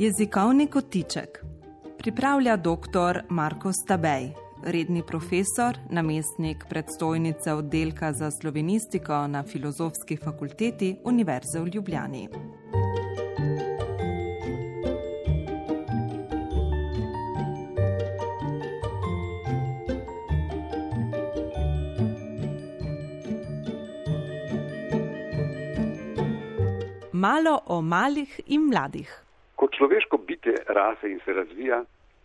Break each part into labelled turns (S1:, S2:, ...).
S1: Jezikovni kotiček pripravlja dr. Marko Stabej, redni profesor, namestnik predstojnice oddelka za slovenistiko na Filozofski fakulteti Univerze v Ljubljani. Malo o malih in mladih.
S2: Kot človeško bitje rase in se razvija,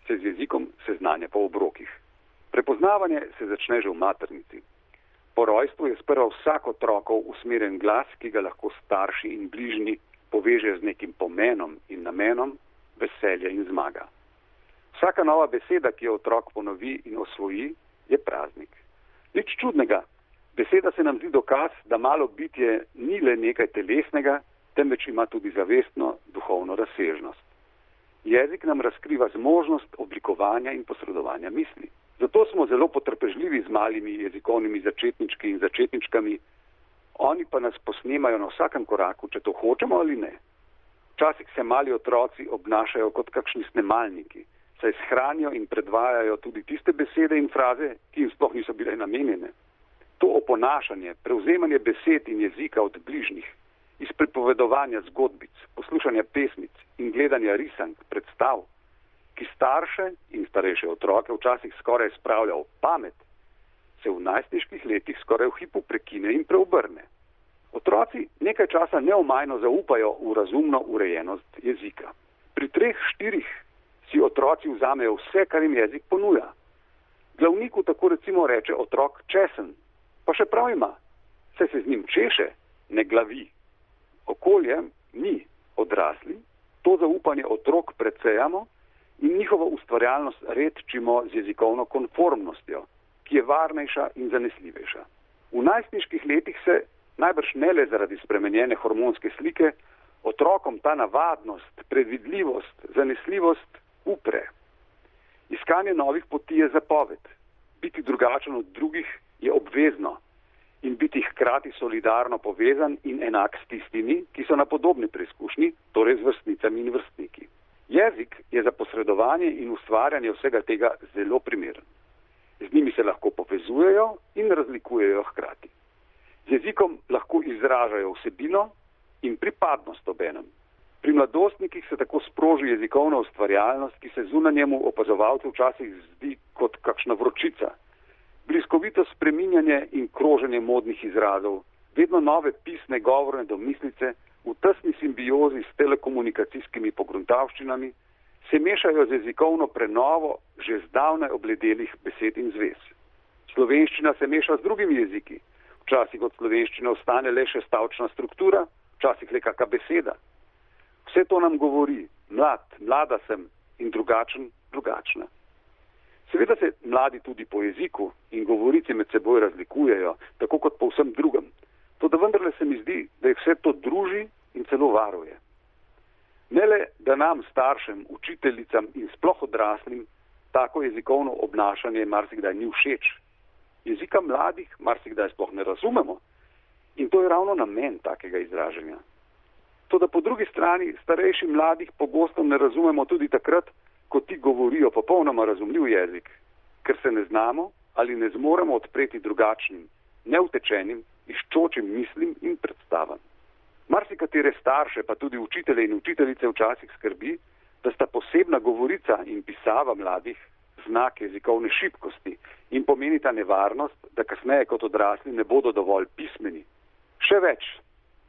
S2: se z jezikom seznanja po obrokih. Prepoznavanje se začne že v maternici. Po rojstvu je sprva vsak otrokov usmerjen glas, ki ga lahko starši in bližnji povežejo z nekim pomenom in namenom, veselja in zmaga. Vsaka nova beseda, ki jo otrok ponovi in osvoji, je praznik. Nič čudnega, beseda se nam zdi dokaz, da malo bitje ni le nekaj telesnega, temveč ima tudi zavestno duhovno razsežnost. Jezik nam razkriva zmožnost oblikovanja in posredovanja misli. Zato smo zelo potrpežljivi z malimi jezikovnimi začetnički in začetničkami, oni pa nas posnemajo na vsakem koraku, če to hočemo ali ne. Včasih se mali otroci obnašajo kot kakšni snemalniki, saj shranijo in predvajajo tudi tiste besede in fraze, ki jim sploh niso bile namenjene. To oponašanje, prevzemanje besed in jezika od bližnjih, iz pripovedovanja zgodbic, poslušanja pesmic in gledanja risank, predstav, ki starše in starejše otroke včasih skoraj spravlja v pamet, se v najstniških letih skoraj v hipu prekine in preobrne. Otroci nekaj časa neomajno zaupajo v razumno urejenost jezika. Pri treh, štirih si otroci vzamejo vse, kar jim jezik ponuja. Glavniku tako recimo reče otrok česen, pa še prav ima, se se z njim češe, ne glavi okolje, mi, odrasli, to zaupanje otrok predsejamo in njihovo ustvarjalnost redčimo z jezikovno konformnostjo, ki je varnejša in zanesljivejša. V najstniških letih se, najbrž ne le zaradi spremenjene hormonske slike, otrokom ta navadnost, predvidljivost, zanesljivost upre. Iskanje novih poti je zapoved. Biti drugačen od drugih je obvezno, in biti hkrati solidarno povezan in enak s tistimi, ki so na podobni preizkušnji, torej z vrstnicami in vrstniki. Jezik je za posredovanje in ustvarjanje vsega tega zelo primeren. Z njimi se lahko povezujejo in razlikujejo hkrati. Z jezikom lahko izražajo vsebino in pripadnost obenem. Pri mladostnikih se tako sproži jezikovna ustvarjalnost, ki se zunanjemu opazovalcu včasih zdi kot kakšna vročica, bliskovito spreminjanje in kroženje modnih izrazov, vedno nove pisne govorne domislice v tesni simbiozi s telekomunikacijskimi pogruntavščinami, se mešajo z jezikovno prenovo že zdavnaj obledelih besed in zvez. Slovenščina se meša z drugimi jeziki, včasih od slovenščine ostane le še stavčna struktura, včasih le kakšna beseda. Vse to nam govori, mlad, mlada sem in drugačen, drugačna. Seveda se mladi tudi po jeziku in govorici med seboj razlikujejo, tako kot po vsem drugem. To da vendarle se mi zdi, da jih vse to druži in celo varuje. Ne le, da nam, staršem, učiteljicam in sploh odraslim, tako jezikovno obnašanje marsikdaj ni všeč. Jezika mladih marsikdaj sploh ne razumemo in to je ravno namen takega izražanja. To da po drugi strani starejši mladih pogosto ne razumemo tudi takrat, ko ti govorijo popolnoma razumljiv jezik, ker se ne znamo ali ne zmoremo odpreti drugačnim, neutečenim, iščočim mislim in predstavam. Marsikatere starše, pa tudi učitelje in učiteljice včasih skrbi, da sta posebna govorica in pisava mladih znak jezikovne šibkosti in pomenita nevarnost, da kasneje kot odrasli ne bodo dovolj pismeni. Še več,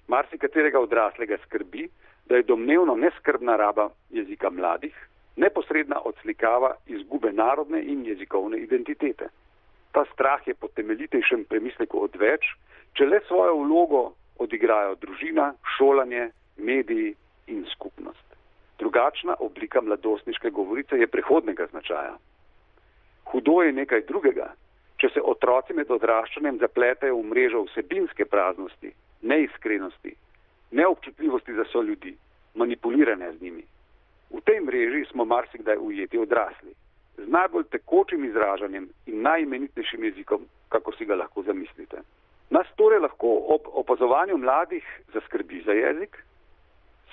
S2: marsikaterega odraslega skrbi, da je domnevno neskrbna raba jezika mladih neposredna odslikava izgube narodne in jezikovne identitete. Ta strah je po temeljitejšem premisleku odveč, če le svojo vlogo odigrajo družina, šolanje, mediji in skupnost. Drugačna oblika mladostniške govorice je prehodnega značaja. Hudo je nekaj drugega, če se otroci med odraščanjem zapletajo v mrežo vsebinske praznosti, neiskrenosti, neobčutljivosti za so ljudi, manipuliranja z njimi. V tej mreži smo marsikdaj ujeti odrasli, z najbolj tekočim izražanjem in najimenitnejšim jezikom, kako si ga lahko zamislite. Nas torej lahko ob opazovanju mladih zaskrbi za jezik,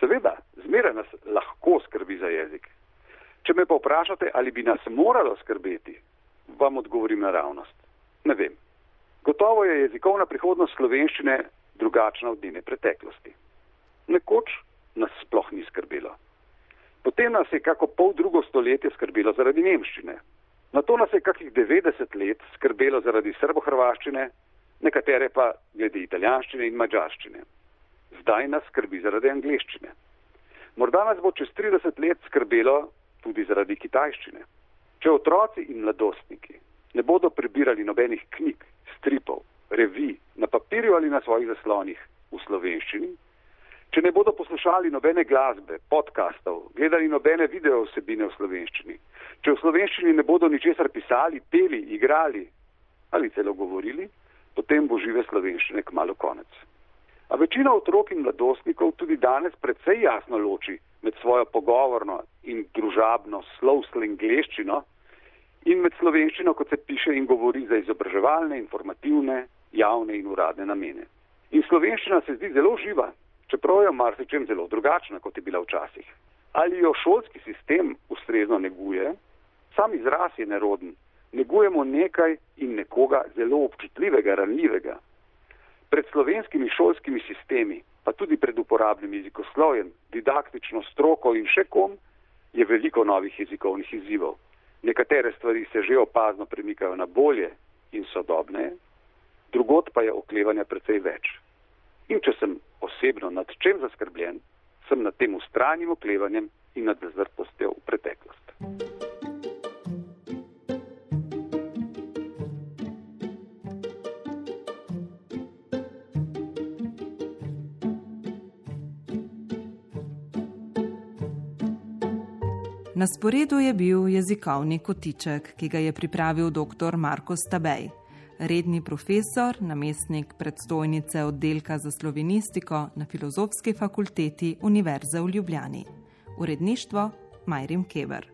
S2: Seveda, zmeraj nas lahko skrbi za jezik. Če me pa vprašate, ali bi nas moralo skrbeti, vam odgovorim naravnost. Ne vem. Gotovo je jezikovna prihodnost slovenščine drugačna od njene preteklosti. Nekoč nas sploh ni skrbelo. Potem nas je kako pol drugo stoletje skrbelo zaradi nemščine. Na to nas je kakih 90 let skrbelo zaradi srbo-hrvaščine, nekatere pa glede italijanščine in mađarščine. Zdaj nas skrbi zaradi angliščine. Morda nas bo čez 30 let skrbelo tudi zaradi kitajščine. Če otroci in mladostniki ne bodo prebirali nobenih knjig, stripov, revij na papirju ali na svojih zaslonih v slovenščini, če ne bodo poslušali nobene glasbe, podkastov, gledali nobene video vsebine v slovenščini, če v slovenščini ne bodo ničesar pisali, peli, igrali ali celo govorili, potem bo žive slovenščine kmalo konec. A večina otrok in mladostnikov tudi danes predvsej jasno loči med svojo pogovorno in družabno slovslo angliščino in med slovenščino, kot se piše in govori za izobraževalne, informativne, javne in uradne namene. In slovenščina se zdi zelo živa, čeprav je marsičem zelo drugačna, kot je bila včasih. Ali jo šolski sistem ustrezno neguje, sam izraz je neroden, negujemo nekaj in nekoga zelo občutljivega, ranljivega. Pred slovenskimi šolskimi sistemi, pa tudi pred uporabnim jezikoslovjem, didaktično stroko in še kom, je veliko novih jezikovnih izzivov. Nekatere stvari se že opazno premikajo na bolje in sodobne, drugot pa je oklevanja precej več. In če sem osebno nad čem zaskrbljen, sem nad tem ustrajnim oklevanjem in nad zazrtostjo v preteklost.
S1: Na sporedu je bil jezikovni kotiček, ki ga je pripravil dr. Marko Stabej, redni profesor, namestnik predstojnice oddelka za slovenistiko na Filozofski fakulteti Univerze v Ljubljani. Uredništvo Majrim Keber.